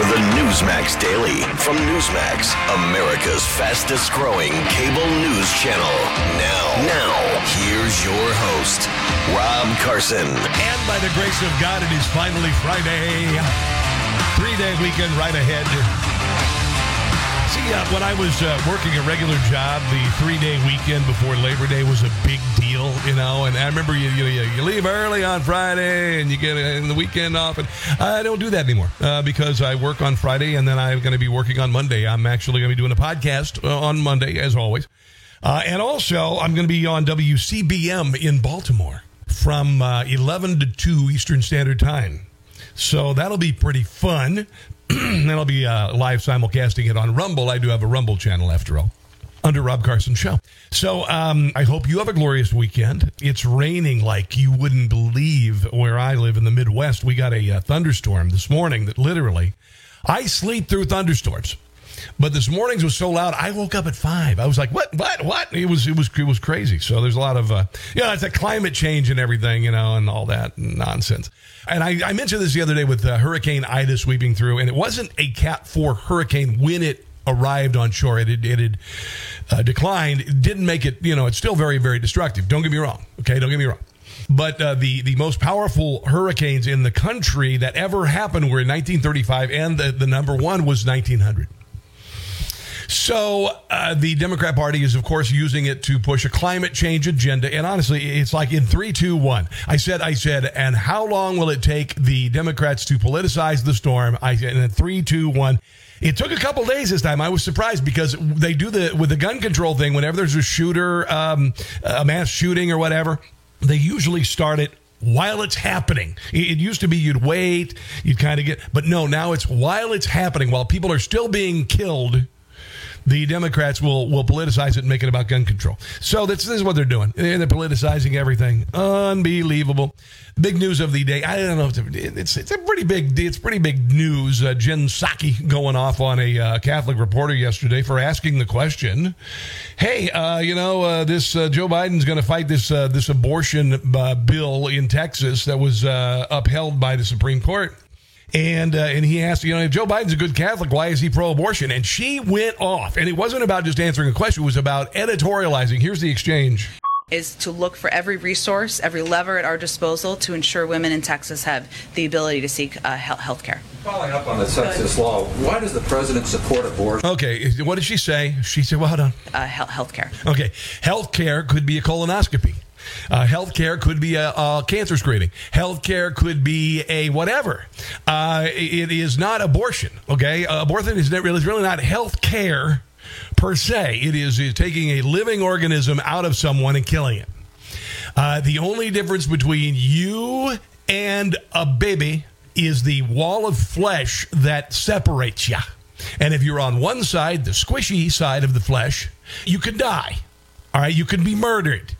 for the Newsmax Daily from Newsmax, America's fastest growing cable news channel. Now, now, here's your host, Rob Carson. And by the grace of God, it is finally Friday. Three day weekend right ahead. See, uh, when I was uh, working a regular job, the three day weekend before Labor Day was a big deal, you know. And I remember you you, you leave early on Friday and you get in the weekend off. And I don't do that anymore uh, because I work on Friday and then I'm going to be working on Monday. I'm actually going to be doing a podcast uh, on Monday, as always. Uh, and also, I'm going to be on WCBM in Baltimore from uh, 11 to 2 Eastern Standard Time. So that'll be pretty fun. that'll be uh, live simulcasting it on Rumble. I do have a Rumble channel after all. Under Rob Carson Show. So um, I hope you have a glorious weekend. It's raining like you wouldn't believe where I live in the Midwest. We got a uh, thunderstorm this morning that literally, I sleep through thunderstorms. But this morning's was so loud, I woke up at five. I was like, "What? What? What?" It was it was it was crazy. So there's a lot of uh, you know, it's a climate change and everything, you know, and all that nonsense. And I, I mentioned this the other day with uh, Hurricane Ida sweeping through, and it wasn't a Cat Four hurricane when it arrived on shore. It had, it had uh, declined. It didn't make it. You know, it's still very very destructive. Don't get me wrong. Okay, don't get me wrong. But uh, the the most powerful hurricanes in the country that ever happened were in 1935, and the, the number one was 1900. So uh, the Democrat Party is, of course, using it to push a climate change agenda. And honestly, it's like in three, two, one. I said, I said, and how long will it take the Democrats to politicize the storm? I said, in three, two, one. It took a couple days this time. I was surprised because they do the with the gun control thing. Whenever there's a shooter, um, a mass shooting or whatever, they usually start it while it's happening. It used to be you'd wait, you'd kind of get, but no, now it's while it's happening, while people are still being killed the Democrats will will politicize it and make it about gun control. So this, this is what they're doing. They're politicizing everything. Unbelievable. Big news of the day. I don't know if it's it's a pretty big it's pretty big news. Uh, Jen Psaki going off on a uh, Catholic reporter yesterday for asking the question, "Hey, uh, you know uh, this uh, Joe Biden's going to fight this uh, this abortion bill in Texas that was upheld by the Supreme Court." And uh, and he asked, you know, if Joe Biden's a good Catholic, why is he pro-abortion? And she went off, and it wasn't about just answering a question; it was about editorializing. Here's the exchange is to look for every resource, every lever at our disposal to ensure women in Texas have the ability to seek uh, health care. Following up on the Texas law, why does the president support abortion? Okay, what did she say? She said, well, hold on. Uh, health care. Okay, health care could be a colonoscopy. Uh, healthcare could be a, a, cancer screening. Healthcare could be a whatever. Uh, it is not abortion. Okay, uh, abortion is really, really not health care per se. It is, is taking a living organism out of someone and killing it. Uh, the only difference between you and a baby is the wall of flesh that separates you. And if you're on one side, the squishy side of the flesh, you could die. All right, you could be murdered.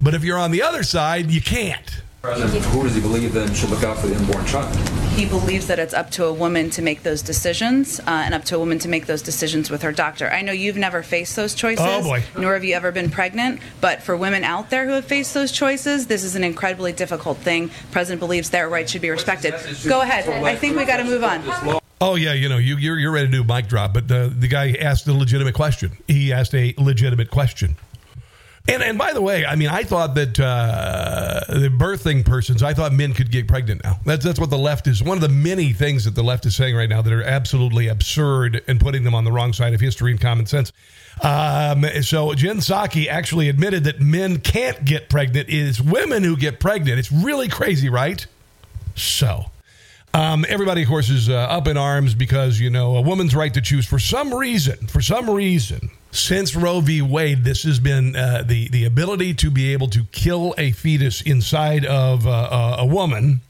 But if you're on the other side, you can't. President, who does he believe then should look out for the unborn child? He believes that it's up to a woman to make those decisions uh, and up to a woman to make those decisions with her doctor. I know you've never faced those choices, oh boy. nor have you ever been pregnant, but for women out there who have faced those choices, this is an incredibly difficult thing. President believes their rights should be respected. Go ahead. I think we got to move on. Oh yeah, you know you you're, you're ready to do a mic drop, but the the guy asked a legitimate question. He asked a legitimate question. And and by the way, I mean, I thought that uh, the birthing persons, I thought men could get pregnant now. That's that's what the left is. One of the many things that the left is saying right now that are absolutely absurd and putting them on the wrong side of history and common sense. Um, so Jen Psaki actually admitted that men can't get pregnant. It is women who get pregnant. It's really crazy, right? So. Um, everybody, of course, is uh, up in arms because, you know, a woman's right to choose for some reason, for some reason, since Roe v. Wade, this has been uh, the the ability to be able to kill a fetus inside of uh, uh, a woman,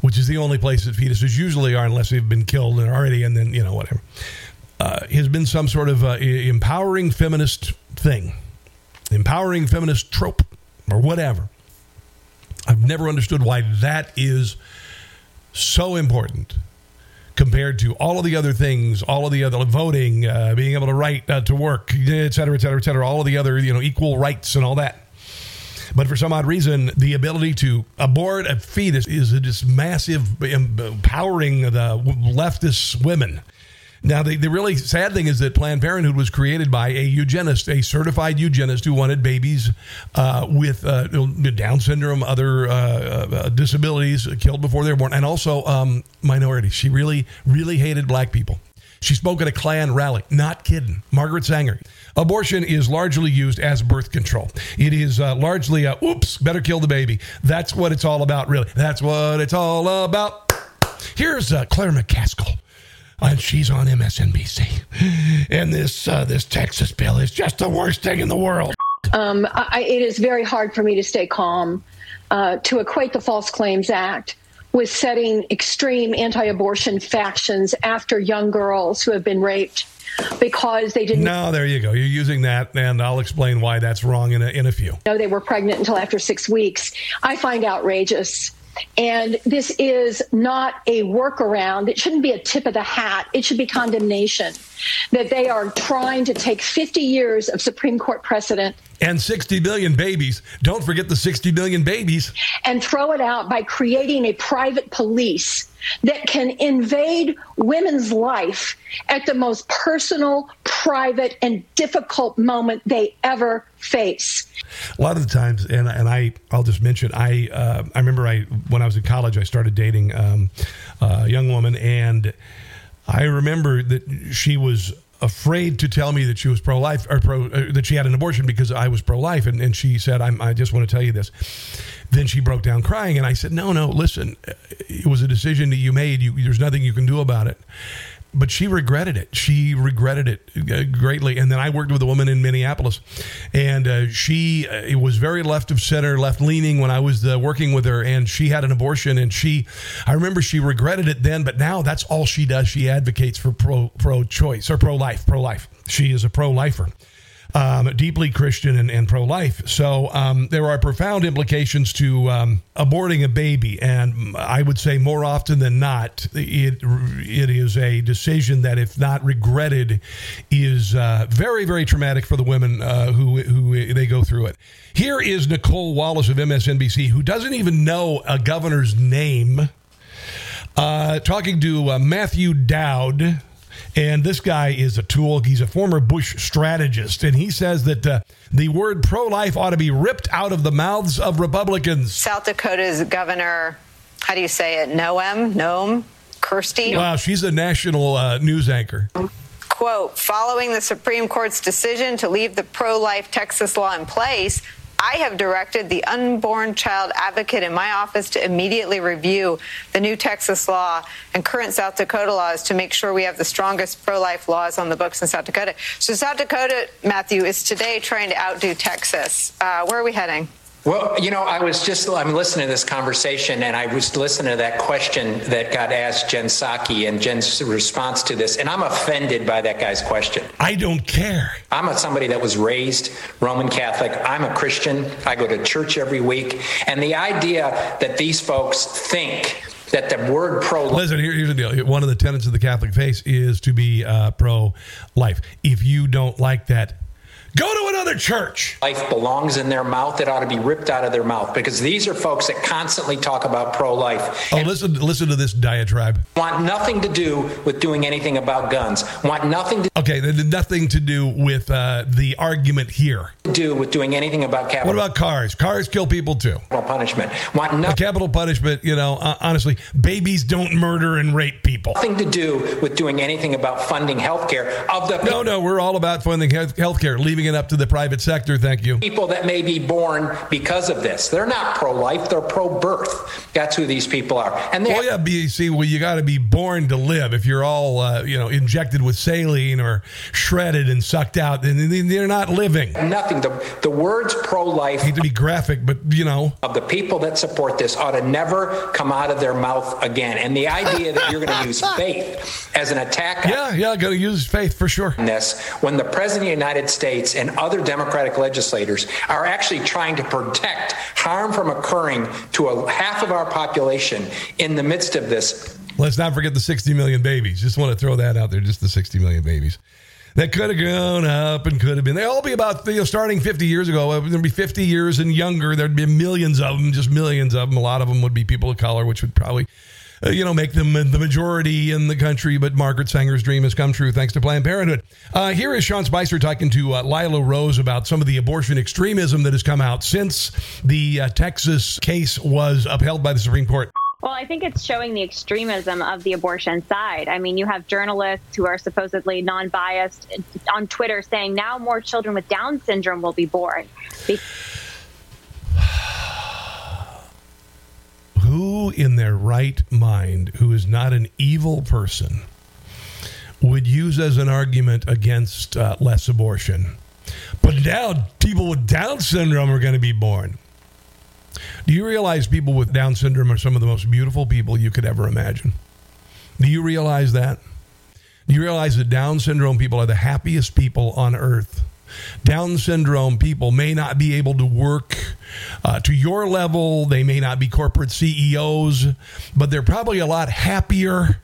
which is the only place that fetuses usually are, unless they've been killed already, and then you know whatever, uh, has been some sort of uh, empowering feminist thing, empowering feminist trope, or whatever. I've never understood why that is so important compared to all of the other things, all of the other voting, uh, being able to write uh, to work, et cetera, et cetera, et cetera, all of the other, you know, equal rights and all that. But for some odd reason, the ability to abort a fetus is this massive empowering the leftist women. Now, the, the really sad thing is that Planned Parenthood was created by a eugenist, a certified eugenist who wanted babies uh, with uh, Down syndrome, other uh, uh, disabilities killed before they were born, and also um, minorities. She really, really hated black people. She spoke at a Klan rally. Not kidding. Margaret Sanger. Abortion is largely used as birth control. It is uh, largely a, oops, better kill the baby. That's what it's all about, really. That's what it's all about. Here's uh, Claire McCaskill and she's on MSNBC. And this uh, this Texas bill is just the worst thing in the world. Um, I, it is very hard for me to stay calm. Uh, to equate the False Claims Act with setting extreme anti-abortion factions after young girls who have been raped because they didn't. No, there you go. You're using that, and I'll explain why that's wrong in a, in a few. No, they were pregnant until after six weeks. I find outrageous. And this is not a workaround. It shouldn't be a tip of the hat. It should be condemnation that they are trying to take 50 years of Supreme Court precedent and 60 million babies. Don't forget the 60 million babies. And throw it out by creating a private police that can invade women's life at the most personal, private, and difficult moment they ever face. A lot of the times, and and I I'll just mention I uh, I remember I when I was in college I started dating um, a young woman and I remember that she was afraid to tell me that she was pro life or pro uh, that she had an abortion because I was pro life, and, and she said, i just want to tell you this." Then she broke down crying, and I said, "No, no, listen, it was a decision that you made. You, there's nothing you can do about it." But she regretted it. She regretted it uh, greatly. And then I worked with a woman in Minneapolis, and uh, she uh, was very left of center, left leaning when I was uh, working with her. And she had an abortion, and she, I remember she regretted it then, but now that's all she does. She advocates for pro pro choice or pro life, pro life. She is a pro lifer um, deeply Christian and, and pro life. So um, there are profound implications to um, aborting a baby. And I would say more often than not, it, it is a decision that, if not regretted, is uh, very, very traumatic for the women uh, who, who they go through it. Here is Nicolle Wallace of MSNBC, who doesn't even know a governor's name. Uh, talking to uh, Matthew Dowd, and this guy is a tool. He's a former Bush strategist. And he says that uh, the word pro life ought to be ripped out of the mouths of Republicans. South Dakota's governor, how do you say it? Noem? Noem? Kirsty? Wow, she's a national uh, news anchor. Quote Following the Supreme Court's decision to leave the pro life Texas law in place, I have directed the unborn child advocate in my office to immediately review the new Texas law and current South Dakota laws to make sure we have the strongest pro life laws on the books in South Dakota. So, South Dakota, Matthew, is today trying to outdo Texas. Uh, where are we heading? Well, you know, I was just, I'm listening to this conversation and I was listening to that question that got asked Jen Psaki and Jen's response to this, and I'm offended by that guy's question. I don't care. I'm a, somebody that was raised Roman Catholic. I'm a Christian. I go to church every week. And the idea that these folks think that the word pro listen here, here's the deal one of the tenets of the catholic faith is to be uh, pro life if you don't like that Go to another church. Life belongs in their mouth. It ought to be ripped out of their mouth because these are folks that constantly talk about pro-life. Oh, listen, listen to this diatribe. Want nothing to do with doing anything about guns. Want nothing to. Okay, nothing to do with uh, the argument here. Do with doing anything about capital. What about cars? Cars kill people too. Capital punishment. Want nothing. Capital punishment. You know, uh, honestly, babies don't murder and rape people. Nothing to do with doing anything about funding health care of the. No, no, we're all about funding health care. Leaving it up to the private sector. Thank you. People that may be born because of this. They're not pro life, they're pro birth. That's who these people are. And they well, yeah, BC, well, you got to be born to live. If you're all, uh, you know, injected with saline or shredded and sucked out, then they're not living. Nothing. The, the words pro life. Need to be graphic, but, you know. Of the people that support this ought to never come out of their mouth again. And the idea that you're going to use faith as an attack. Yeah, yeah, going to use faith for sure. This, when the President of the United States and other Democratic legislators are actually trying to protect harm from occurring to a half of our population in the midst of this. Let's not forget the 60 million babies. Just want to throw that out there, just the 60 million babies. that could have gone up and could have been. They'll all be about, you know, starting 50 years ago. Uh, there'd be 50 years and younger. There'd be millions of them, just millions of them. A lot of them would be people of color, which would probably uh, you know, make them the majority in the country. But Margaret Sanger's dream has come true thanks to Planned Parenthood. Uh, here is Sean Spicer talking to uh, Lila Rose about some of the abortion extremism that has come out since the uh, Texas case was upheld by the Supreme Court. Well, I think it's showing the extremism of the abortion side. I mean, you have journalists who are supposedly non biased on Twitter saying now more children with Down syndrome will be born. Who in their right mind, who is not an evil person, would use as an argument against uh, less abortion? But now people with Down syndrome are going to be born. Do you realize people with Down syndrome are some of the most beautiful people you could ever imagine? Do you realize that? Do you realize that Down syndrome people are the happiest people on earth? Down syndrome people may not be able to work uh, to your level. They may not be corporate CEOs, but they're probably a lot happier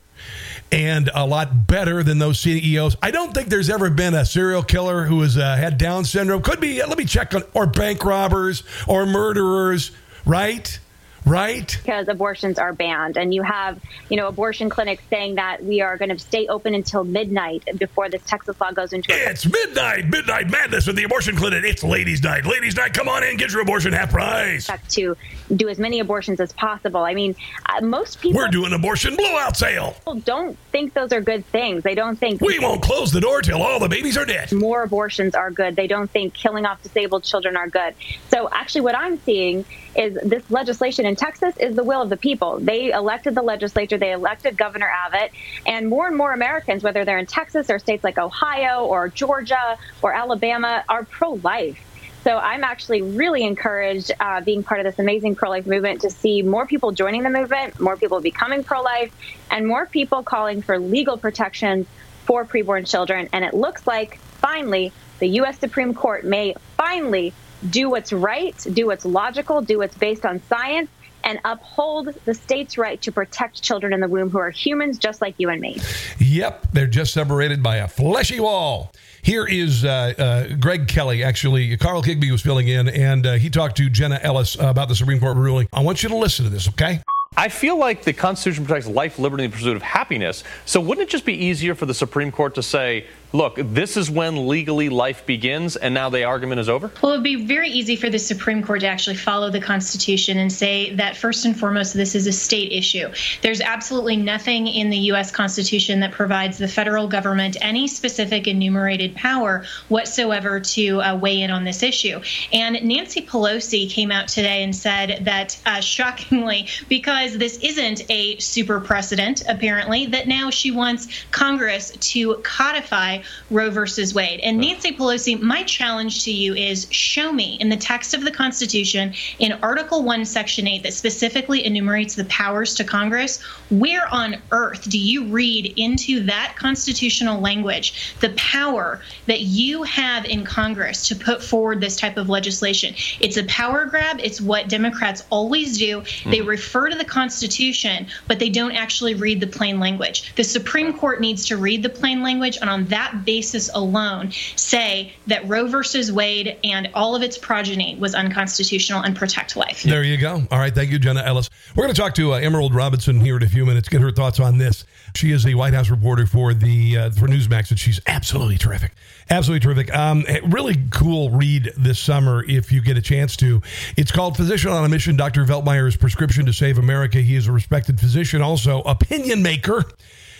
and a lot better than those CEOs. I don't think there's ever been a serial killer who has uh, had Down syndrome. Could be, let me check on, or bank robbers or murderers, right? Right? Because abortions are banned. And you have, you know, abortion clinics saying that we are going to stay open until midnight before this Texas law goes into effect. It's midnight, midnight madness with the abortion clinic. It's ladies' night. Ladies' night, come on in, get your abortion half price. To do as many abortions as possible. I mean, uh, most people. We're doing abortion blowout sale. Don't think those are good things. They don't think. We won't close the door till all the babies are dead. More abortions are good. They don't think killing off disabled children are good. So actually, what I'm seeing is this legislation in Texas is the will of the people. They elected the legislature, they elected Governor Abbott, and more and more Americans, whether they're in Texas or states like Ohio or Georgia or Alabama, are pro life. So I'm actually really encouraged, uh, being part of this amazing pro life movement, to see more people joining the movement, more people becoming pro life, and more people calling for legal protections for preborn children. And it looks like finally the U.S. Supreme Court may finally do what's right, do what's logical, do what's based on science, and uphold the state's right to protect children in the womb who are humans just like you and me. Yep, they're just separated by a fleshy wall. Here is uh, uh, Greg Kelly. Actually, Carl Higbie was filling in, and uh, he talked to Jenna Ellis about the Supreme Court ruling. I want you to listen to this, okay? I feel like the Constitution protects life, liberty, and the pursuit of happiness. So wouldn't it just be easier for the Supreme Court to say, look, this is when legally life begins, and now the argument is over? Well, it would be very easy for the Supreme Court to actually follow the Constitution and say that first and foremost, this is a state issue. There's absolutely nothing in the U.S. Constitution that provides the federal government any specific enumerated power whatsoever to uh, weigh in on this issue. And Nancy Pelosi came out today and said that, uh, shockingly, because this isn't a super precedent, apparently, that now she wants Congress to codify Roe versus Wade. And Nancy Pelosi, my challenge to you is show me in the text of the Constitution, in Article 1, Section 8, that specifically enumerates the powers to Congress, where on earth do you read into that constitutional language the power that you have in Congress to put forward this type of legislation? It's a power grab. It's what Democrats always do. Mm-hmm. They refer to the Constitution, but they don't actually read the plain language. The Supreme Court needs to read the plain language, and on that basis alone say that Roe versus Wade and all of its progeny was unconstitutional and protect life. There you go. All right. Thank you, Jenna Ellis. We're going to talk to uh, Emerald Robinson here in a few minutes, get her thoughts on this. She is a White House reporter for the uh, for Newsmax, and she's absolutely terrific. Absolutely terrific. Um, really cool read this summer if you get a chance to. It's called Physician on a Mission Dr. Veltmeyer's Prescription to Save America. He is a respected physician, also opinion maker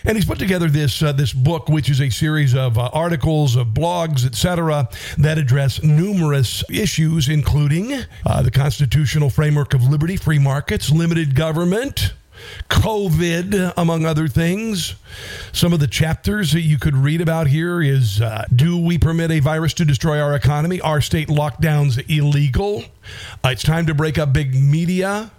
and he's put together this uh, this book, which is a series of uh, articles, of blogs, etc., that address numerous issues, including uh, the constitutional framework of liberty, free markets, limited government. COVID, among other things. Some of the chapters that you could read about here is uh, Do we permit a virus to destroy our economy? Are state lockdowns illegal? Uh, it's time to break up big media.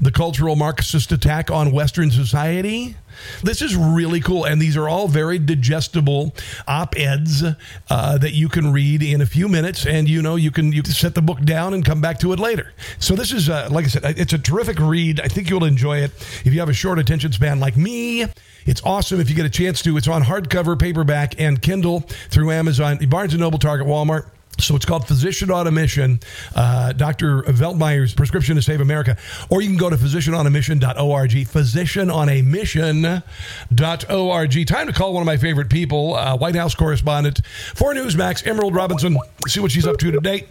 The cultural Marxist attack on Western society. This is really cool. And these are all very digestible op eds uh, that you can read in a few minutes. And you know, you can, you can set the book down and come back to it later. So, this is, uh, like I said, it's a terrific read. I think you'll enjoy it. If you have a short attention span like me, It's awesome if you get a chance to. It's on hardcover, paperback, and Kindle through Amazon, Barnes & Noble, Target, Walmart. So it's called Physician on a Mission, uh, Dr. Veltmeyer's Prescription to Save America. Or you can go to physicianonamission.org, physicianonamission.org. Time to call one of my favorite people, uh, White House correspondent for Newsmax, Emerald Robinson. See what she's up to today.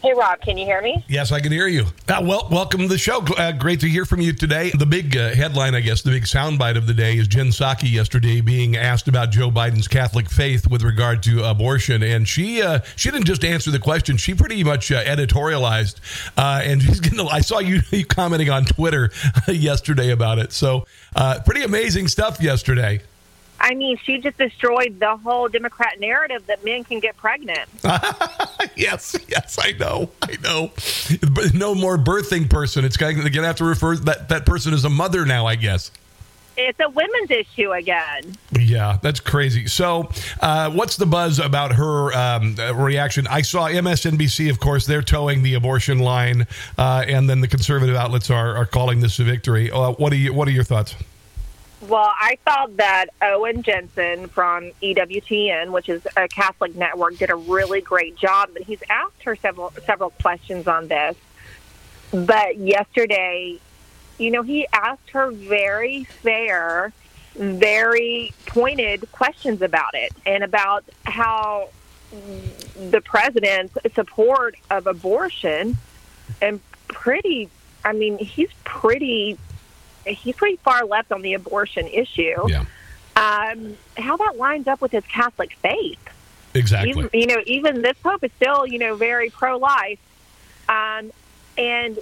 Hey, Rob, can you hear me? Yes, I can hear you. Uh, well, welcome to the show. Uh, great to hear from you today. The big uh, headline, I guess, the big soundbite of the day is Jen Psaki yesterday being asked about Joe Biden's Catholic faith with regard to abortion, and she uh, she didn't just answer the question; she pretty much uh, editorialized. Uh, and she's getting. I saw you, you commenting on Twitter yesterday about it. So, pretty amazing stuff yesterday. I mean, she just destroyed the whole Democrat narrative that men can get pregnant. yes, yes, I know, I know. But no more birthing person. It's going to have to refer that that person as a mother now, I guess. It's a women's issue again. Yeah, that's crazy. So, uh, what's the buzz about her um, reaction? I saw MSNBC, of course, they're toeing the abortion line, uh, and then the conservative outlets are, are calling this a victory. Uh, what are you? What are your thoughts? Well, I thought that Owen Jensen from EWTN, which is a Catholic network, did a really great job. And he's asked her several several questions on this. But yesterday, you know, he asked her very fair, very pointed questions about it and about how the president's support of abortion and pretty I mean, he's pretty he's pretty far left on the abortion issue. Yeah. Um, how that lines up with his Catholic faith. Exactly. Even, you know, even this pope is still, you know, very pro-life. Um, and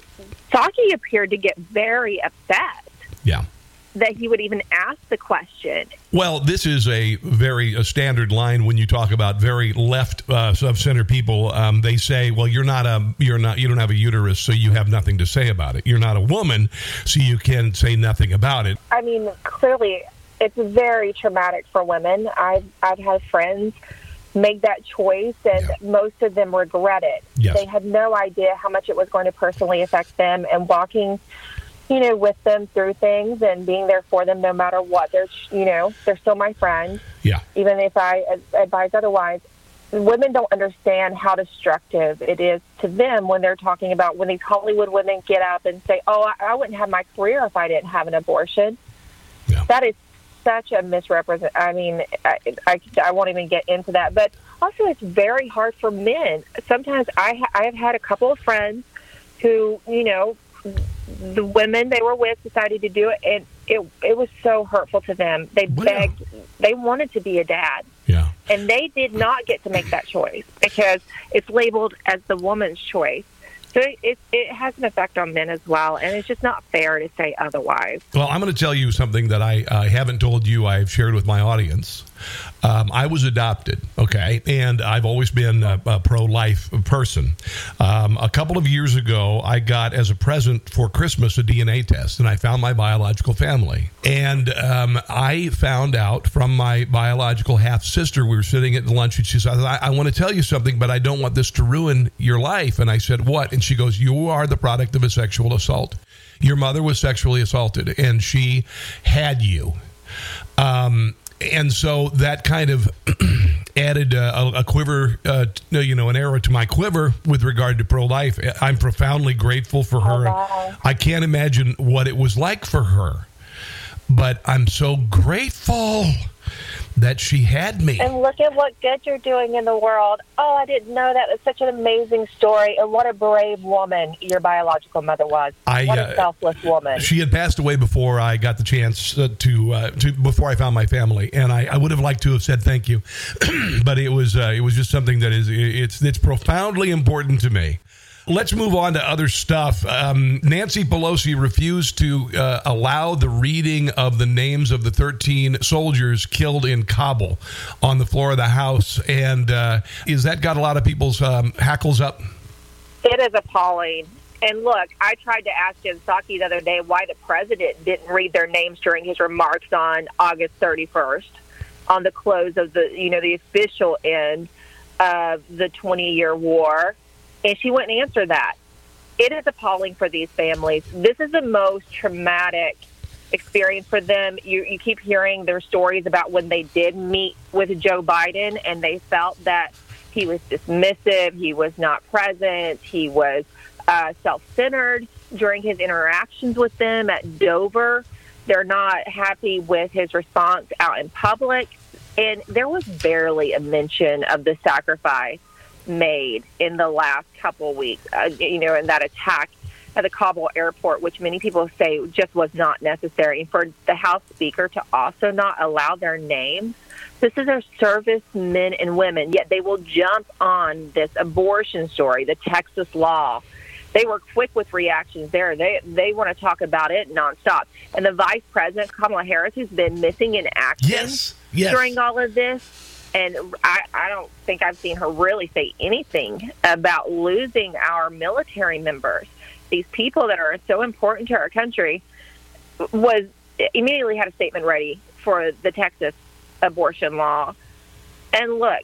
Psaki appeared to get very upset. Yeah. That he would even ask the question. Well, this is a very a standard line when you talk about very left uh, of center people. Um, they say, "Well, you're not a you're not you don't have a uterus, so you have nothing to say about it. You're not a woman, so you can say nothing about it." I mean, clearly, it's very traumatic for women. I've I've had friends make that choice, and yeah. most of them regret it. Yes. They had no idea how much it was going to personally affect them, and walking you know, with them through things and being there for them no matter what. They're, you know, they're still my friends. Yeah. Even if I advise otherwise. Women don't understand how destructive it is to them when they're talking about when these Hollywood women get up and say, "Oh, I, I wouldn't have my career if I didn't have an abortion." Yeah. That is such a misrepresent. I mean, I, I, I won't even get into that. But also, it's very hard for men. Sometimes I ha- I have had a couple of friends who, you know, the women they were with decided to do it, and it it was so hurtful to them. They Wow. begged, they wanted to be a dad, Yeah. and they did not get to make that choice because it's labeled as the woman's choice. So it, it it has an effect on men as well, and it's just not fair to say otherwise. Well, I'm going to tell you something that I uh, haven't told you. I've shared with my audience. Um, I was adopted, okay, and I've always been a, a pro-life person. Um, a couple of years ago, I got as a present for Christmas a DNA test, and I found my biological family. And um, I found out from my biological half sister. We were sitting at lunch, and she said, "I, I want to tell you something, but I don't want this to ruin your life." And I said, "What?" And she goes, "You are the product of a sexual assault. Your mother was sexually assaulted, and she had you." Um, and so that kind of added a, a quiver, uh, you know, an arrow to my quiver with regard to pro life. I'm profoundly grateful for her. wow. I can't imagine what it was like for her, but I'm so grateful that she had me. And look at what good you're doing in the world. Oh, I didn't know that. It's such an amazing story, and what a brave woman your biological mother was. I, what uh, a selfless woman. She had passed away before I got the chance uh, to, uh, to before I found my family, and I, I would have liked to have said thank you, but it was uh, it was just something that is it's it's profoundly important to me. Let's move on to other stuff. Um, Nancy Pelosi refused to uh, allow the reading of the names of the 13 soldiers killed in Kabul on the floor of the House, and uh, is that got a lot of people's um, hackles up? It is appalling. And look, I tried to ask Jen Psaki the other day why the president didn't read their names during his remarks on August 31st, on the close of the, you know, the official end of the 20-year war. And she wouldn't answer that. It is appalling for these families. This is the most traumatic experience for them. You, you keep hearing their stories about when they did meet with Joe Biden and they felt that he was dismissive, he was not present, he was uh, self centered during his interactions with them at Dover. They're not happy with his response out in public. And there was barely a mention of the sacrifice made in the last couple weeks, uh, you know, in that attack at the Kabul airport, which many people say just was not necessary. And for the House Speaker to also not allow their names, this is our service men and women, yet they will jump on this abortion story, the Texas law. They were quick with reactions there. They they want to talk about it nonstop. And the Vice President Kamala Harris, who's been missing in action Yes. Yes. during all of this, and I, I don't think I've seen her really say anything about losing our military members. These people that are so important to our country was immediately had a statement ready for the Texas abortion law. And look,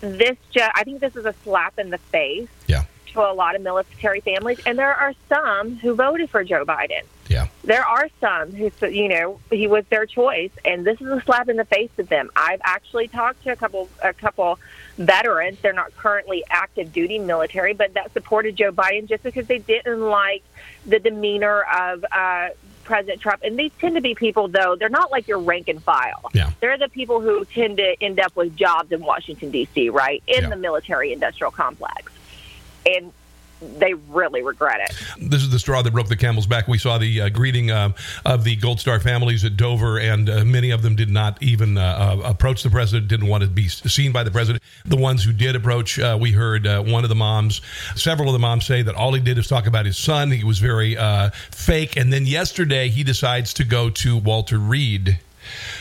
this just, I think this is a slap in the face Yeah. to a lot of military families, and there are some who voted for Joe Biden. Yeah. There are some who, you know, he was their choice, and this is a slap in the face of them. I've actually talked to a couple, a couple veterans. They're not currently active duty military, but that supported Joe Biden just because they didn't like the demeanor of uh, President Trump. And these tend to be people, though, they're not like your rank and file. Yeah. They're the people who tend to end up with jobs in Washington, D.C., right? In Yeah. the military industrial complex. And they really regret it. This is the straw that broke the camel's back. We saw the uh, greeting um, of the Gold Star families at Dover, and uh, many of them did not even uh, uh, approach the president, didn't want to be seen by the president. The ones who did approach, uh, we heard uh, one of the moms, several of the moms say that all he did is talk about his son. He was very uh, fake. And then yesterday, he decides to go to Walter Reed.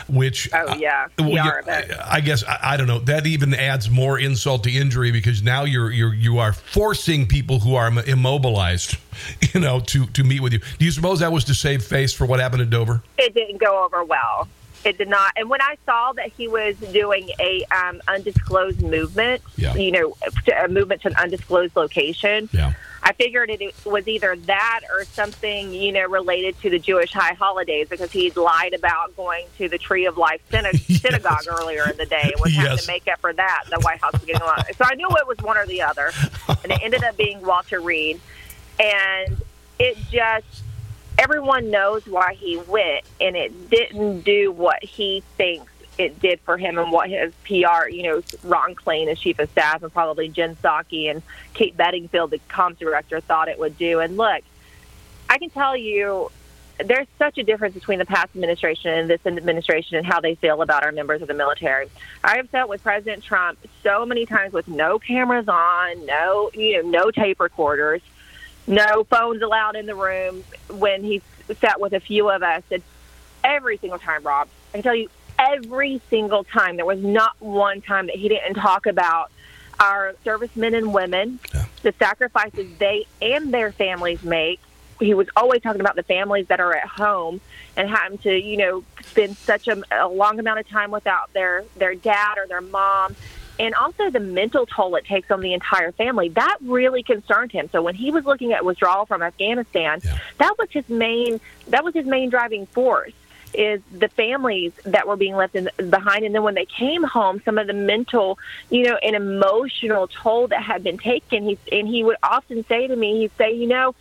Which Oh, yeah. well, yeah. I guess I, I don't know. That even adds more insult to injury because now you're you're you are forcing people who are immobilized, you know, to to meet with you. Do you suppose that was to save face for what happened at Dover? it didn't go over well. It did not. And when I saw that he was doing a um, undisclosed movement, Yeah. you know, a movement to an undisclosed location, Yeah. I figured it was either that or something, you know, related to the Jewish high holidays because he'd lied about going to the Tree of Life syna- synagogue earlier in the day and was having to make up for that. The White House was getting along. So I knew it was one or the other. And it ended up being Walter Reed. And it just, everyone knows why he went, and it didn't do what he thinks it did for him and what his PR, you know, Ron Klain, as chief of staff, and probably Jen Psaki and Kate Bedingfield, the comms director, thought it would do. And look, I can tell you, there's such a difference between the past administration and this administration and how they feel about our members of the military. I have sat with President Trump so many times with no cameras on, no, you know, no tape recorders, no phones allowed in the room when he sat with a few of us. And every single time, Rob, I can tell you, every single time, there was not one time that he didn't talk about our servicemen and women, the sacrifices they and their families make. He was always talking about the families that are at home and having to, you know, spend such a, a long amount of time without their their dad or their mom, and also the mental toll it takes on the entire family. That really concerned him. So when he was looking at withdrawal from Afghanistan, that was his main that was his main driving force is the families that were being left in, behind and then when they came home some of the mental you know and emotional toll that had been taken he and he would often say to me he'd say you know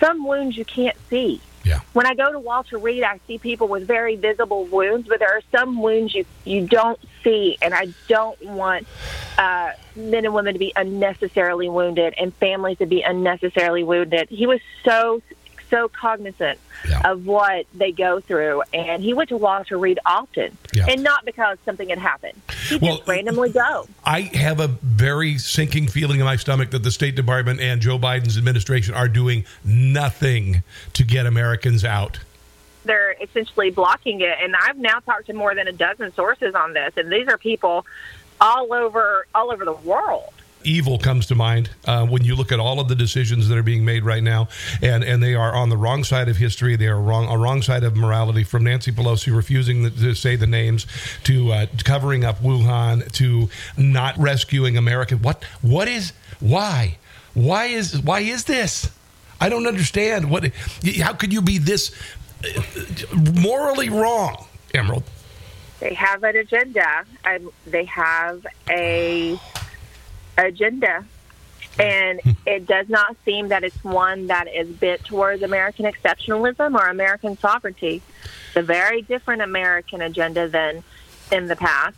some wounds you can't see Yeah. when I go to Walter Reed, I see people with very visible wounds, but there are some wounds you you don't see, and I don't want uh, men and women to be unnecessarily wounded and families to be unnecessarily wounded. He was so so cognizant of what they go through, and he went to Walter Reed often, Yeah. and not because something had happened. He Well, just randomly go. I have a very sinking feeling in my stomach that the State Department and Joe Biden's administration are doing nothing to get Americans out. they're essentially blocking it. And I've now talked to more than a dozen sources on this, and these are people all over all over the world. Evil comes to mind uh, when you look at all of the decisions that are being made right now, and, and they are on the wrong side of history. They are wrong, on wrong side of morality. From Nancy Pelosi refusing the, to say the names, to uh, covering up Wuhan, to not rescuing America. What what is why why is why is this? I don't understand. What? How could you be this morally wrong, Emerald? They have an agenda. and they have a agenda, and it does not seem that it's one that is bent towards American exceptionalism or American sovereignty. It's a very different American agenda than in the past.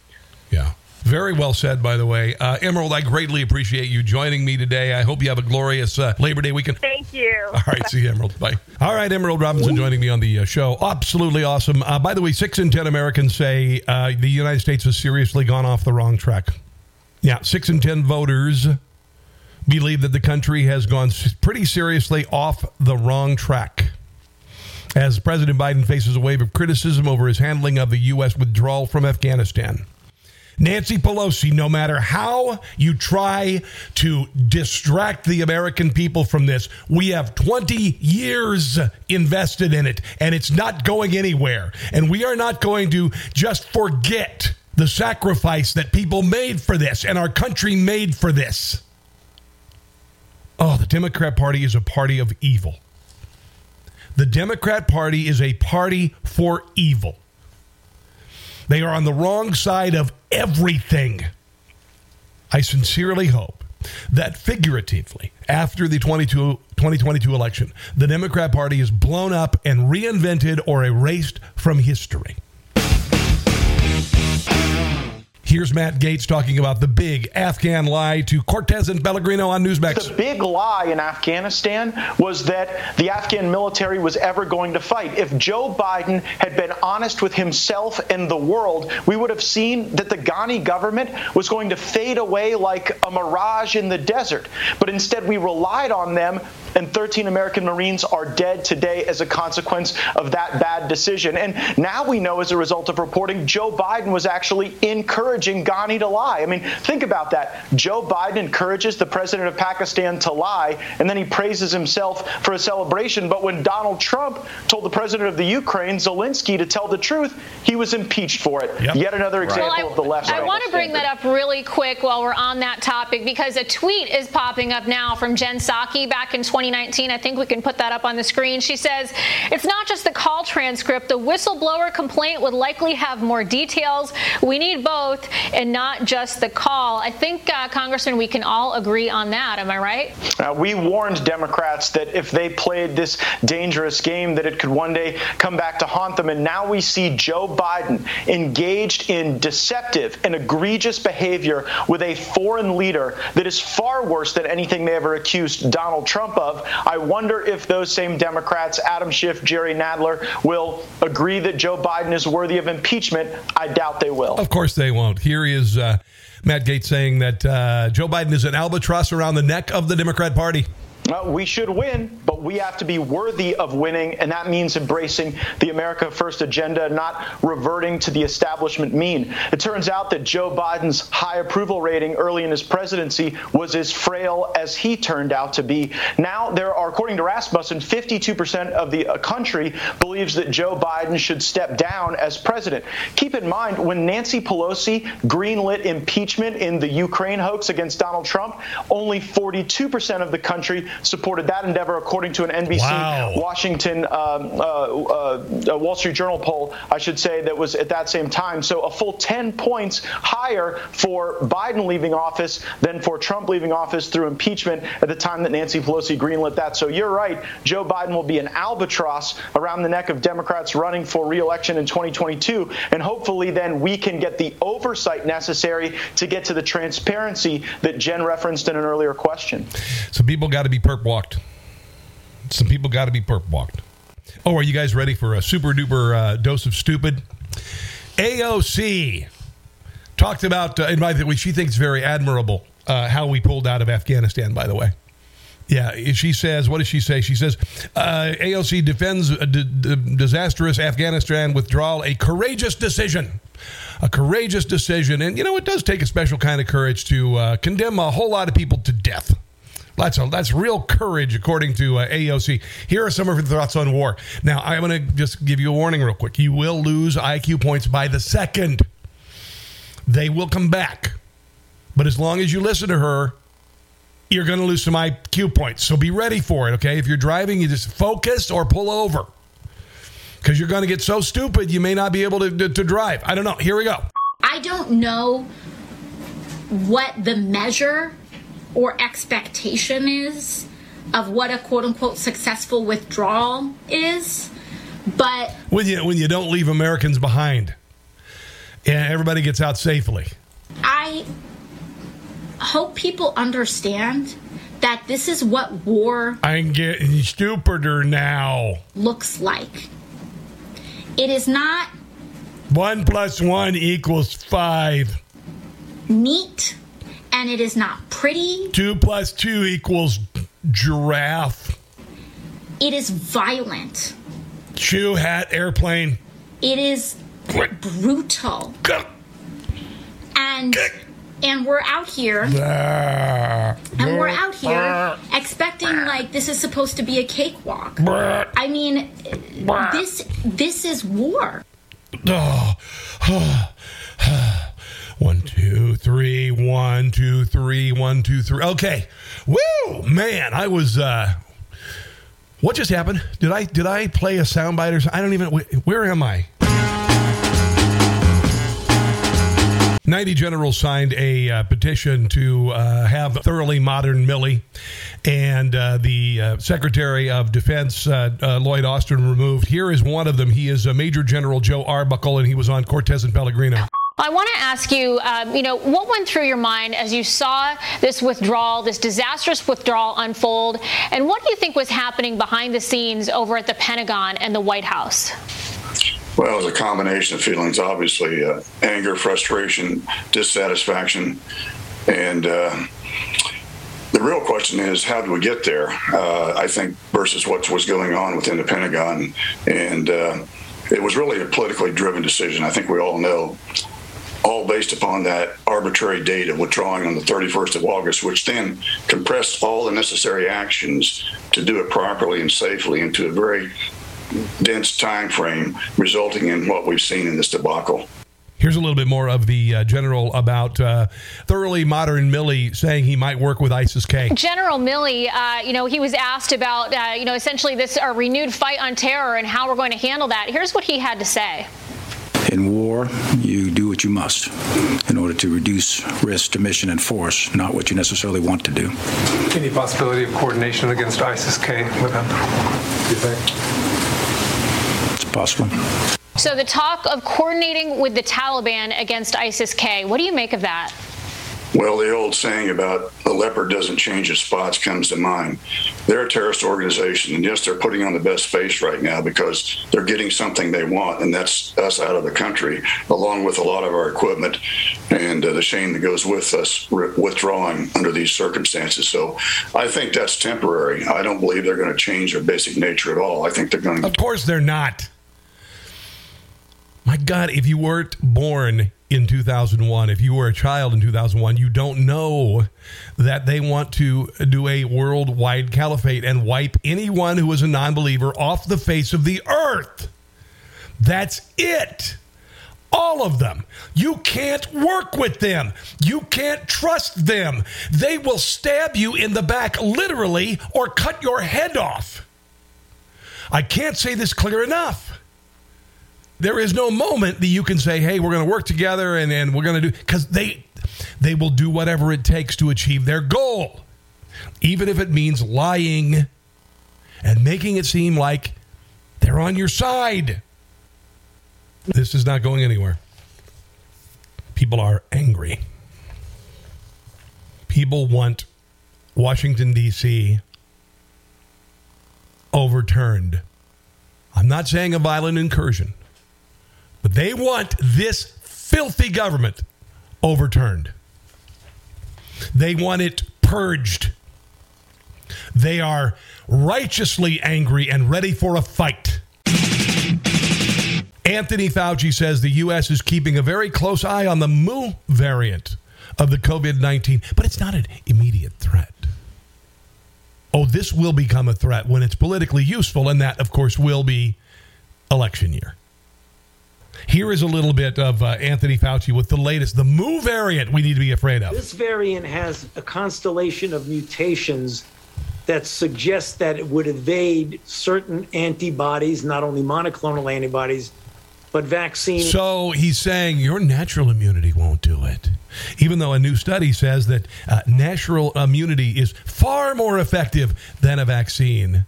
Yeah. Very well said, by the way. Uh, Emerald, I greatly appreciate you joining me today. I hope you have a glorious uh, Labor Day weekend. Thank you. All right, see you, Emerald. Bye. All right, Emerald Robinson joining me on the uh, show. Absolutely awesome. Uh, by the way, six in 10 Americans say uh, the United States has seriously gone off the wrong track. Yeah, six in 10 voters believe that the country has gone pretty seriously off the wrong track. As President Biden faces a wave of criticism over his handling of the U.S. withdrawal from Afghanistan. Nancy Pelosi, no matter how you try to distract the American people from this, we have 20 years invested in it and it's not going anywhere. And we are not going to just forget the sacrifice that people made for this and our country made for this. Oh, the Democrat Party is a party of evil. The Democrat Party is a party for evil. They are on the wrong side of everything. I sincerely hope that figuratively, after the 22, 2022 election, the Democrat Party is blown up and reinvented or erased from history. Here's Matt Gaetz talking about the big Afghan lie to Cortez and Pellegrino on Newsmax. The big lie in Afghanistan was that the Afghan military was ever going to fight. If Joe Biden had been honest with himself and the world, we would have seen that the Ghani government was going to fade away like a mirage in the desert. But instead, we relied on them, and 13 American Marines are dead today as a consequence of that bad decision. And now we know, as a result of reporting, Joe Biden was actually encouraging Ghani to lie. I mean, think about that. Joe Biden encourages the president of Pakistan to lie, and then he praises himself for a celebration. But when Donald Trump told the president of the Ukraine, Zelensky, to tell the truth, he was impeached for it. Yep. Yet another example Well, I, of the left. I want to bring that up really quick while we're on that topic because a tweet is popping up now from Jen Psaki back in 2019. I think we can put that up on the screen. She says it's not just the call transcript. The whistleblower complaint would likely have more details. We need both and not just the call. I think, uh, Congressman, we can all agree on that. Am I right? Now, we warned Democrats that if they played this dangerous game, that it could one day come back to haunt them. And now we see Joe Biden engaged in deceptive and egregious behavior with a foreign leader that is far worse than anything they ever accused Donald Trump of. I wonder if those same Democrats, Adam Schiff, Jerry Nadler, will agree that Joe Biden is worthy of impeachment. I doubt they will. Of course they won't. Here is uh, Matt Gaetz saying that uh, Joe Biden is an albatross around the neck of the Democrat Party. Uh, we should win, but we have to be worthy of winning, and that means embracing the America First agenda, not reverting to the establishment mean. It turns out that Joe Biden's high approval rating early in his presidency was as frail as he turned out to be. Now, there are, according to Rasmussen, 52% of the uh, country believes that Joe Biden should step down as president. Keep in mind, when Nancy Pelosi greenlit impeachment in the Ukraine hoax against Donald Trump, only 42% of the country supported that endeavor, according to an NBC Wow. Washington um, uh, uh, uh, Wall Street Journal poll, I should say, that was at that same time. So a full 10 points higher for Biden leaving office than for Trump leaving office through impeachment at the time that Nancy Pelosi greenlit that. So you're right. Joe Biden will be an albatross around the neck of Democrats running for reelection in 2022. And hopefully then we can get the oversight necessary to get to the transparency that Jen referenced in an earlier question. Some people got to be perp walked. Some people got to be perp walked. Oh, are you guys ready for a super duper uh, dose of stupid? AOC talked about, uh, and by the way, she thinks very admirable uh, how we pulled out of Afghanistan, by the way. Yeah, she says, what does she say? She says, uh, AOC defends a d- d- disastrous Afghanistan withdrawal a courageous decision. A courageous decision. And, you know, it does take a special kind of courage to uh, condemn a whole lot of people to death. That's a, that's real courage, according to uh, AOC. Here are some of her thoughts on war. Now, I'm going to just give you a warning real quick. You will lose IQ points by the second. They will come back. But as long as you listen to her, you're going to lose some IQ points. So be ready for it, okay? If you're driving, you just focus or pull over. because you're going to get so stupid you may not be able to, to, to drive. I don't know. Here we go. I don't know what the measure or expectation is of what a quote unquote successful withdrawal is, but when you when you don't leave Americans behind, and everybody gets out safely. I hope people understand that this is what war I'm getting stupider now. looks like. It is not One plus one equals five. neat and it is not pretty. Two plus two equals giraffe. It is violent. Shoe hat airplane. It is brutal. And and we're out here Ah. and we're out here expecting like this is supposed to be a cakewalk. I mean, this this is war. Ah, ah, ah. One, two, three, one, two, three, one, two, three. Okay. Woo! Man, I was uh what just happened? Did I did I play a soundbite or something? I don't even where am I? 90 generals signed a uh, petition to uh, have thoroughly modern Milley and uh, the uh, Secretary of Defense, uh, uh, Lloyd Austin, removed. Here is one of them. He is Major General Joe Arbuckle, and he was on Cortes and Pellegrino. I want to ask you, um, you know, what went through your mind as you saw this withdrawal, this disastrous withdrawal unfold, and what do you think was happening behind the scenes over at the Pentagon and the White House? Well, it was a combination of feelings, obviously uh, anger, frustration, dissatisfaction. And uh, the real question is, how do we get there? Uh, I think, versus what was going on within the Pentagon. And uh, it was really a politically driven decision. I think we all know. All based upon that arbitrary date of withdrawing on the 31st of August, which then compressed all the necessary actions to do it properly and safely into a very dense time frame, resulting in what we've seen in this debacle. Here's a little bit more of the uh, general about uh, thoroughly modern Milley saying he might work with ISIS K. General Milley, uh, you know, he was asked about, uh, you know, essentially this uh, renewed fight on terror and how we're going to handle that. Here's what he had to say. In war, you do what you must in order to reduce risk to mission and force, not what you necessarily want to do. Any possibility of coordination against ISIS-K with them? Do you think? It's possible. So the talk of coordinating with the Taliban against ISIS-K, what do you make of that? Well, the old saying about the leopard doesn't change its spots comes to mind. They're a terrorist organization, and yes, they're putting on the best face right now because they're getting something they want, and that's us out of the country, along with a lot of our equipment and uh, the shame that goes with us re- withdrawing under these circumstances. So I think that's temporary. I don't believe they're going to change their basic nature at all. I think they're going to. Of course, they're not. My God, if you weren't born in 2001, if you were a child in 2001, you don't know that they want to do a worldwide caliphate and wipe anyone who is a non believer off the face of the earth. That's it. All of them. You can't work with them. You can't trust them. They will stab you in the back, literally, or cut your head off. I can't say this clear enough there is no moment that you can say, "Hey, we're going to work together and, and we're going to do," because they they will do whatever it takes to achieve their goal, even if it means lying and making it seem like they're on your side. This is not going anywhere. People are angry. People want Washington, D.C. overturned. I'm not saying a violent incursion. But they want this filthy government overturned. They want it purged. They are righteously angry and ready for a fight. Anthony Fauci says the U.S. is keeping a very close eye on the Mu variant of the COVID 19, but it's not an immediate threat. Oh, this will become a threat when it's politically useful, and that, of course, will be election year. Here is a little bit of uh, Anthony Fauci with the latest, the Mu variant we need to be afraid of. This variant has a constellation of mutations that suggests that it would evade certain antibodies, not only monoclonal antibodies, but vaccines. So he's saying your natural immunity won't do it. Even though a new study says that uh, natural immunity is far more effective than a vaccine.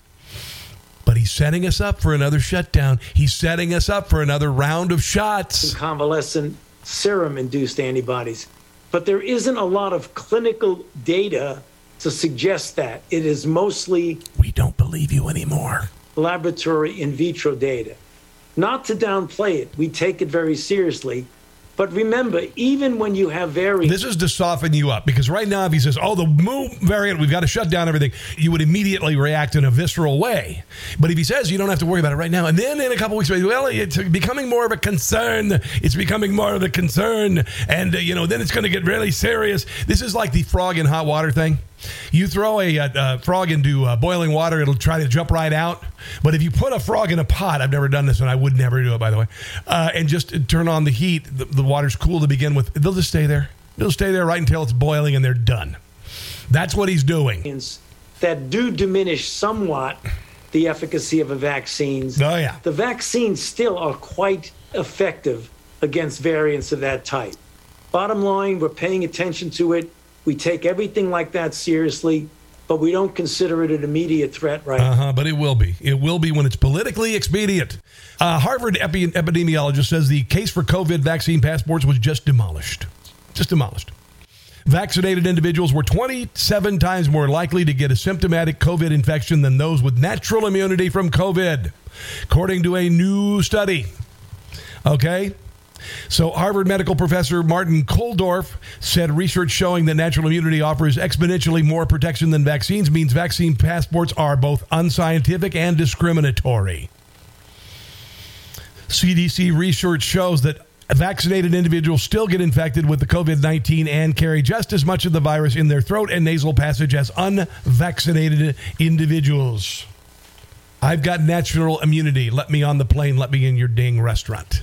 But he's setting us up for another shutdown. He's setting us up for another round of shots. Convalescent serum induced antibodies. But there isn't a lot of clinical data to suggest that. It is mostly. We don't believe you anymore. Laboratory in vitro data. Not to downplay it, we take it very seriously. But remember, even when you have variants. This is to soften you up because right now, if he says, oh, the Mu variant, we've got to shut down everything, you would immediately react in a visceral way. But if he says you don't have to worry about it right now, and then in a couple weeks, well, it's becoming more of a concern, it's becoming more of a concern, and, uh, you know, then it's going to get really serious. This is like the frog in hot water thing. You throw a, a, a frog into uh, boiling water, it'll try to jump right out. But if you put a frog in a pot, I've never done this, and I would never do it, by the way, uh, and just turn on the heat, the, the water's cool to begin with, they'll just stay there. They'll stay there right until it's boiling and they're done. That's what he's doing. That do diminish somewhat the efficacy of the vaccines. Oh, yeah. The vaccines still are quite effective against variants of that type. Bottom line, we're paying attention to it. We take everything like that seriously, but we don't consider it an immediate threat right uh-huh, But it will be. It will be when it's politically expedient. Uh, Harvard epi- epidemiologist says the case for COVID vaccine passports was just demolished. Just demolished. Vaccinated individuals were 27 times more likely to get a symptomatic COVID infection than those with natural immunity from COVID, according to a new study. Okay? So, Harvard medical professor Martin Kulldorff said research showing that natural immunity offers exponentially more protection than vaccines means vaccine passports are both unscientific and discriminatory. CDC research shows that vaccinated individuals still get infected with the COVID 19 and carry just as much of the virus in their throat and nasal passage as unvaccinated individuals. I've got natural immunity. Let me on the plane. Let me in your ding restaurant.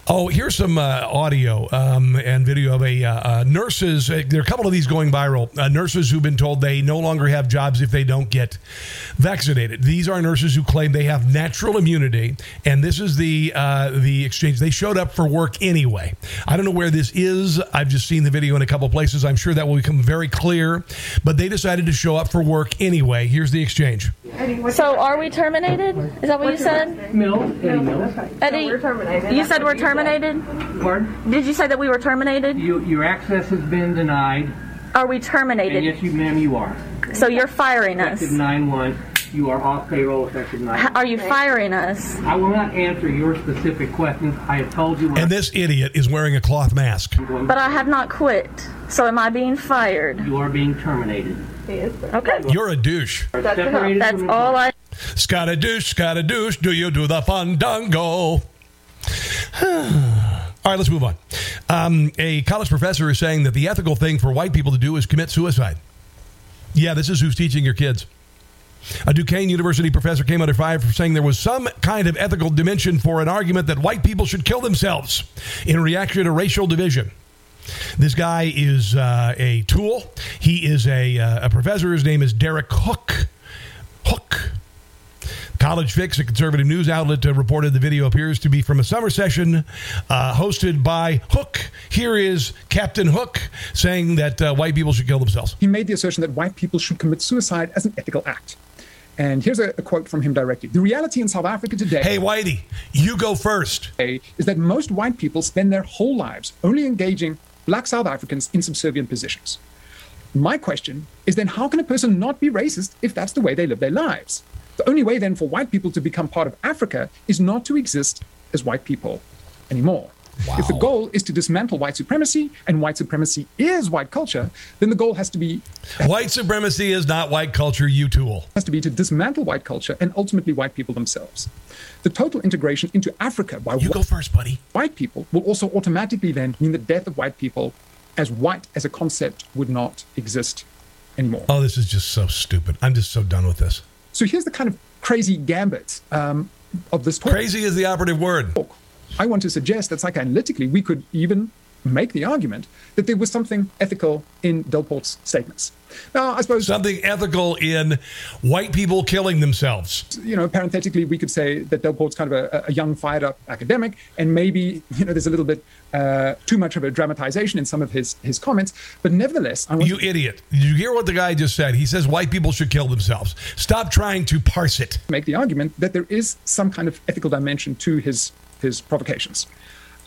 Oh, here's some uh, audio um, and video of a uh, uh, nurses. Uh, there are a couple of these going viral. Uh, nurses who've been told they no longer have jobs if they don't get vaccinated. These are nurses who claim they have natural immunity, and this is the uh, the exchange. They showed up for work anyway. I don't know where this is. I've just seen the video in a couple places. I'm sure that will become very clear. But they decided to show up for work anyway. Here's the exchange. Eddie, So, are we terminated? Is that what you said? Mill, Eddie Mills. Eddie, you said we're terminated. Pardon? Did you say that we were terminated? You, your access has been denied. Are we terminated? And yes, you, ma'am, you are. So you're firing us. Effective 9-1. You are off payroll effective 9 Are you firing us? I will not answer your specific questions. I have told you. And this idiot is wearing a cloth mask. But I have not quit. So am I being fired? You are being terminated. Okay. You're a douche. That's, That's all I. Scotta douche, scotta douche. Do you do the fandango? All right, let's move on. Um, a college professor is saying that the ethical thing for white people to do is commit suicide. Yeah, this is who's teaching your kids. A Duquesne University professor came under fire for saying there was some kind of ethical dimension for an argument that white people should kill themselves in reaction to racial division. This guy is uh, a tool. He is a, uh, a professor. His name is Derek Hook. Hook. College Fix, a conservative news outlet, uh, reported the video appears to be from a summer session uh, hosted by Hook. Here is Captain Hook saying that uh, white people should kill themselves. He made the assertion that white people should commit suicide as an ethical act. And here's a, a, quote from him directly. The reality in South Africa today. Hey, Whitey, you go first. Is that most white people spend their whole lives only engaging black South Africans in subservient positions. My question is then how can a person not be racist if that's the way they live their lives? The only way then for white people to become part of Africa is not to exist as white people anymore. Wow. If the goal is to dismantle white supremacy and white supremacy is white culture, then the goal has to be white supremacy is not white culture, you tool. Has to be to dismantle white culture and ultimately white people themselves. The total integration into Africa by you go first, buddy. White people will also automatically then mean the death of white people, as white as a concept would not exist anymore. Oh, this is just so stupid. I'm just so done with this. So here's the kind of crazy gambit um, of this talk. Crazy is the operative word. I want to suggest that psychoanalytically we could even make the argument that there was something ethical in Delport's statements. Now, I suppose something ethical in white people killing themselves. You know, parenthetically, we could say that Delport's kind of a, a young, fired-up academic, and maybe you know there's a little bit uh, too much of a dramatization in some of his his comments. But nevertheless, I want you idiot! Did you hear what the guy just said? He says white people should kill themselves. Stop trying to parse it. Make the argument that there is some kind of ethical dimension to his his provocations.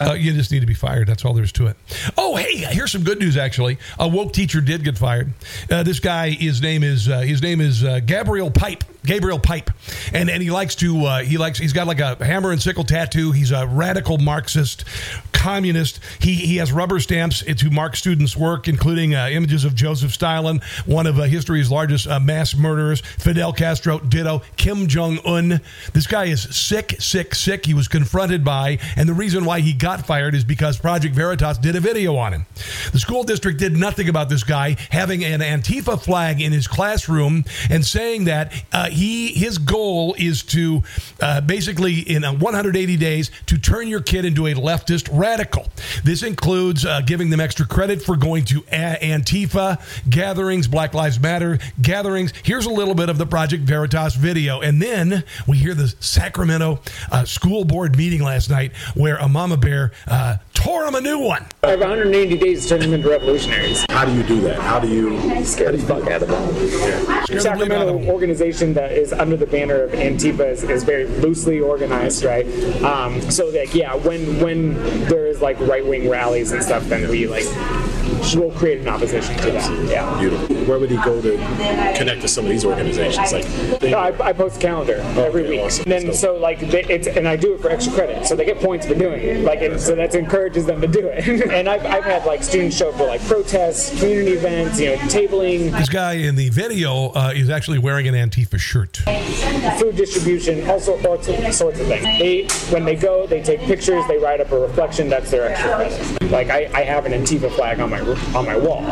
Uh, you just need to be fired. That's all there is to it. Oh, hey, here's some good news. Actually, a woke teacher did get fired. Uh, this guy, his name is uh, his name is uh, Gabriel Pipe. Gabriel Pipe, and and he likes to uh, he likes he's got like a hammer and sickle tattoo. He's a radical Marxist, communist. He he has rubber stamps to mark students' work, including uh, images of Joseph Stalin, one of history's largest mass murderers, Fidel Castro, ditto, Kim Jong Un. This guy is sick, sick, sick. He was confronted by, and the reason why he got fired is because Project Veritas did a video on him. The school district did nothing about this guy having an Antifa flag in his classroom and saying that uh, he his goal is to uh, basically in 180 days to turn your kid into a leftist radical. This includes uh, giving them extra credit for going to a- Antifa gatherings, Black Lives Matter gatherings. Here's a little bit of the Project Veritas video, and then we hear the Sacramento uh, school board meeting last night where a mama bear uh, tore him a new one. I have 180 days to turn them into revolutionaries. How do you do that? How do you scare the fuck out of them? Yeah. Sacramento organization that is under the banner of Antifa is, is very loosely organized, right? Um, so like yeah, when when there is like right wing rallies and stuff, then we like we'll create an opposition to that. Yeah. Beautiful. Where would he go to connect to some of these organizations? Like, no, I, I, post a calendar oh, every okay, week. Awesome. And then so like they, it's and I do it for extra credit, so they get points for doing it. Like and so that encourages them to do it. and I've, I've had like students show up for like protests, community events, you know, tabling. This guy in the video uh, is actually wearing an Antifa shirt. Food distribution, all sorts of sorts of things. They when they go, they take pictures, they write up a reflection. That's their extra credit. Like I, I have an Antifa flag on my on my wall.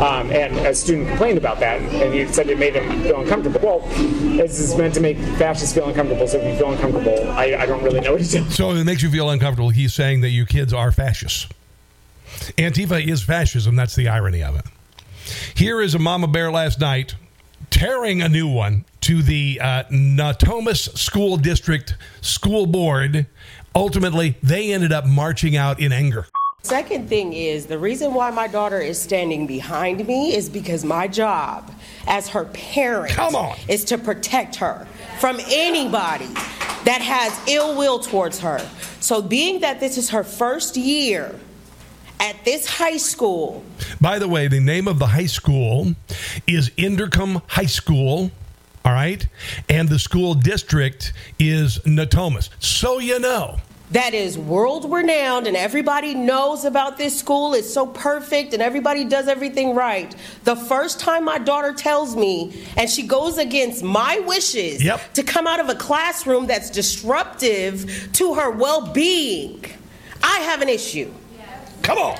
Um, and a student complained about that, and he said it made him feel uncomfortable. Well, this is meant to make fascists feel uncomfortable. So if you feel uncomfortable, I, I don't really know what to do. So it makes you feel uncomfortable. He's saying that you kids are fascists. Antifa is fascism. That's the irony of it. Here is a mama bear last night tearing a new one to the uh, Natomas School District School Board. Ultimately, they ended up marching out in anger. Second thing is the reason why my daughter is standing behind me is because my job as her parent is to protect her from anybody that has ill will towards her. So being that this is her first year at this high school. By the way, the name of the high school is Inderkum High School. All right. And the school district is Natomas. So you know that is world renowned and everybody knows about this school. It's so perfect and everybody does everything right. The first time my daughter tells me and she goes against my wishes yep. to come out of a classroom that's disruptive to her well being, I have an issue. Come on.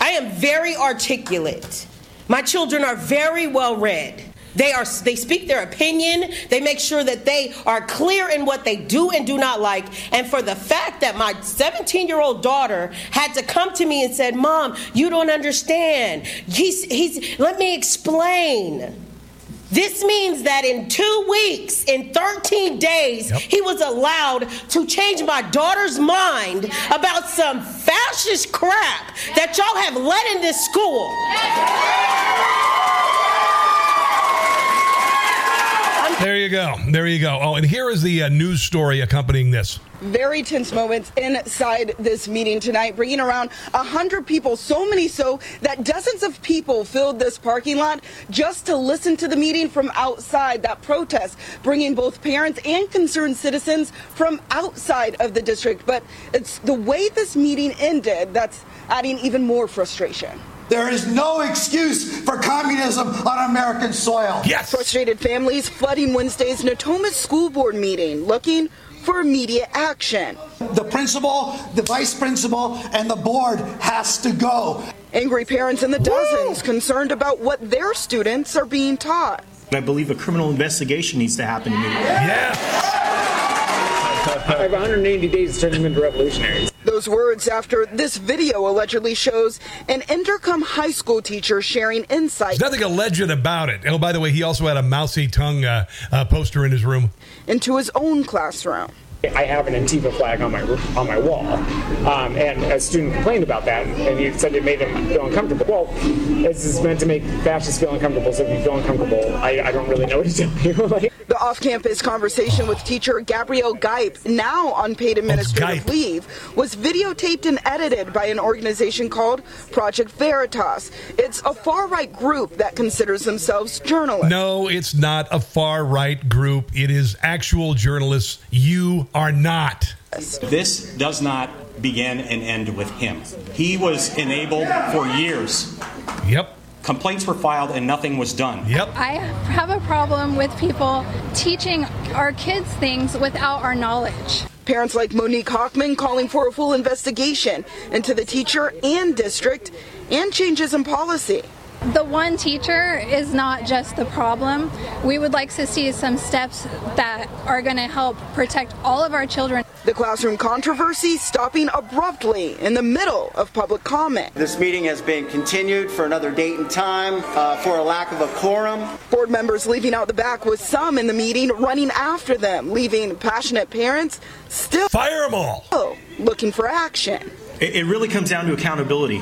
I am very articulate. My children are very well read. They are they speak their opinion. They make sure that they are clear in what they do and do not like. And for the fact that my 17-year-old daughter had to come to me and said, "Mom, you don't understand. He's he's let me explain." This means that in two weeks, in 13 days, yep. he was allowed to change my daughter's mind about some fascist crap that y'all have let in this school. There you go. There you go. Oh, and here is the uh, news story accompanying this. Very tense moments inside this meeting tonight, bringing around 100 people, so many so that dozens of people filled this parking lot just to listen to the meeting from outside, that protest, bringing both parents and concerned citizens from outside of the district. But it's the way this meeting ended that's adding even more frustration. There is no excuse for communism on American soil. Yes. Frustrated families flooding Wednesday's Natomas school board meeting looking for immediate action. The principal, the vice principal, and the board has to go. Angry parents in the dozens Woo! concerned about what their students are being taught. I believe a criminal investigation needs to happen immediately. Yes. I have 180 days to turn them into revolutionaries. Those words after this video allegedly shows an Inderkum high school teacher sharing insight. There's nothing alleged about it. Oh, by the way, he also had a Mao Tse-tung uh, uh, poster in his room. Into his own classroom. I have an Antifa flag on my on my wall, um, and a student complained about that, and he said it made him feel uncomfortable. Well, this is meant to make fascists feel uncomfortable, so if you feel uncomfortable, I, I don't really know what to tell you. like, The off-campus conversation with teacher Gabriel Gipe, now on paid administrative leave, was videotaped and edited by an organization called Project Veritas. It's a far-right group that considers themselves journalists. No, it's not a far right group. It is actual journalists. You are not. This does not begin and end with him. He was enabled for years. Yep. Complaints were filed and nothing was done. Yep. I have a problem with people teaching our kids things without our knowledge. Parents like Monique Hockman calling for a full investigation into the teacher and district and changes in policy. The one teacher is not just the problem. We would like to see some steps that are going to help protect all of our children. The classroom controversy stopping abruptly in the middle of public comment. This meeting has been continued for another date and time uh, for a lack of a quorum. Board members leaving out the back with some in the meeting running after them, leaving passionate parents still fire them all, looking for action. It, it really comes down to accountability.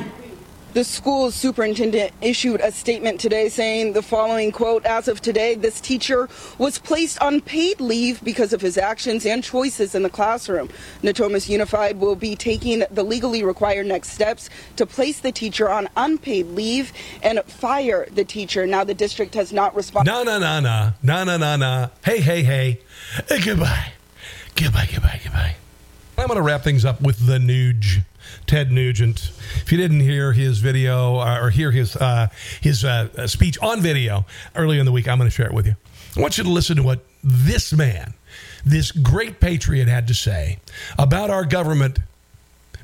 The school superintendent issued a statement today saying the following quote As of today, this teacher was placed on paid leave because of his actions and choices in the classroom. Natomas Unified will be taking the legally required next steps to place the teacher on unpaid leave and fire the teacher. Now, the district has not responded. No, no, no, no. No, no, no, no. Hey, hey, hey. Goodbye. Goodbye, goodbye, goodbye. I'm going to wrap things up with the Nuge. Ted Nugent. If you didn't hear his video uh, or hear his uh, his uh, speech on video earlier in the week, I'm going to share it with you. I want you to listen to what this man, this great patriot, had to say about our government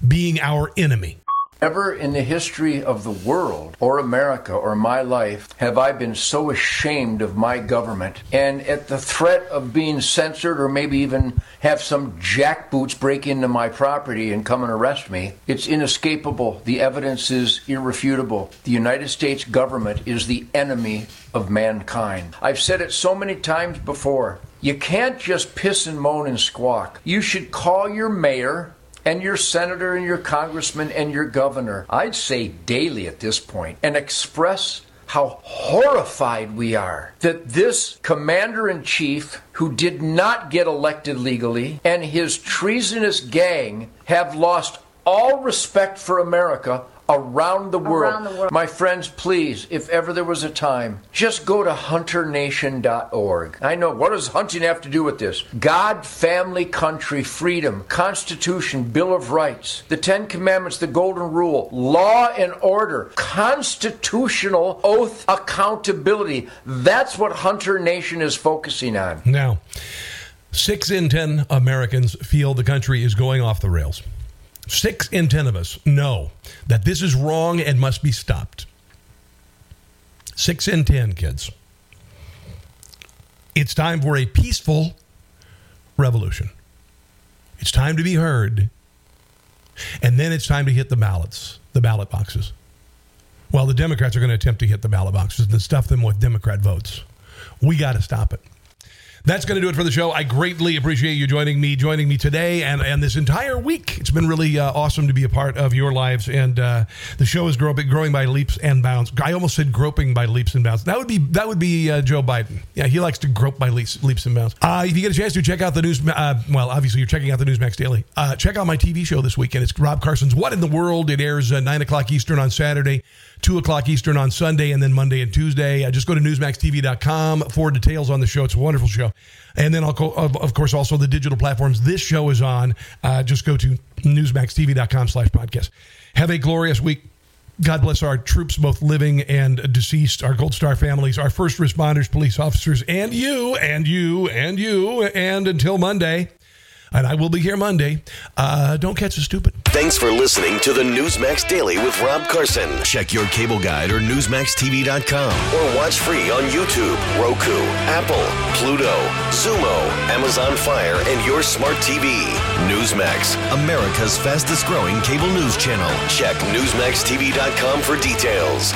being our enemy. Never in the history of the world or America or my life have I been so ashamed of my government. And at the threat of being censored or maybe even have some jackboots break into my property and come and arrest me, it's inescapable. The evidence is irrefutable. The United States government is the enemy of mankind. I've said it so many times before. You can't just piss and moan and squawk. You should call your mayor and your senator and your congressman and your governor, I'd say daily at this point, and express how horrified we are that this commander in chief, who did not get elected legally, and his treasonous gang have lost all respect for America around the world. Around the world. My friends, please, if ever there was a time, just go to hunternation.org. I know, what does hunting have to do with this? God, family, country, freedom, Constitution, Bill of Rights, the Ten Commandments, the Golden Rule, law and order, constitutional oath accountability. That's what Hunter Nation is focusing on. Now, six in 10 Americans feel the country is going off the rails. Six in 10 of us know that this is wrong and must be stopped. Six in 10, kids. It's time for a peaceful revolution. It's time to be heard. And then it's time to hit the ballots, the ballot boxes. Well, the Democrats are going to attempt to hit the ballot boxes and stuff them with Democrat votes. We got to stop it. That's going to do it for the show. I greatly appreciate you joining me, joining me today, and, and this entire week. It's been really uh, awesome to be a part of your lives, and uh, the show is growing, growing by leaps and bounds. I almost said groping by leaps and bounds. That would be that would be uh, Joe Biden. Yeah, he likes to grope by leaps, leaps and bounds. Uh, if you get a chance to check out the news, uh, well, obviously you're checking out the Newsmax Daily. Uh, check out my TV show this weekend. It's Rob Carson's What in the World. It airs nine o'clock Eastern on Saturday. 2 o'clock Eastern on Sunday, and then Monday and Tuesday. Uh, just go to NewsmaxTV.com for details on the show. It's a wonderful show. And then, I'll co- of, of course, also the digital platforms this show is on. Uh, just go to NewsmaxTV.com slash podcast. Have a glorious week. God bless our troops, both living and deceased, our Gold Star families, our first responders, police officers, and you, and you, and you. And until Monday, and I will be here Monday. Uh, don't catch the stupid. Thanks for listening to the Newsmax Daily with Rob Carson. Check your cable guide or NewsmaxTV.com or watch free on YouTube, Roku, Apple, Pluto, Xumo, Amazon Fire, and your smart TV. Newsmax, America's fastest growing cable news channel. Check NewsmaxTV.com for details.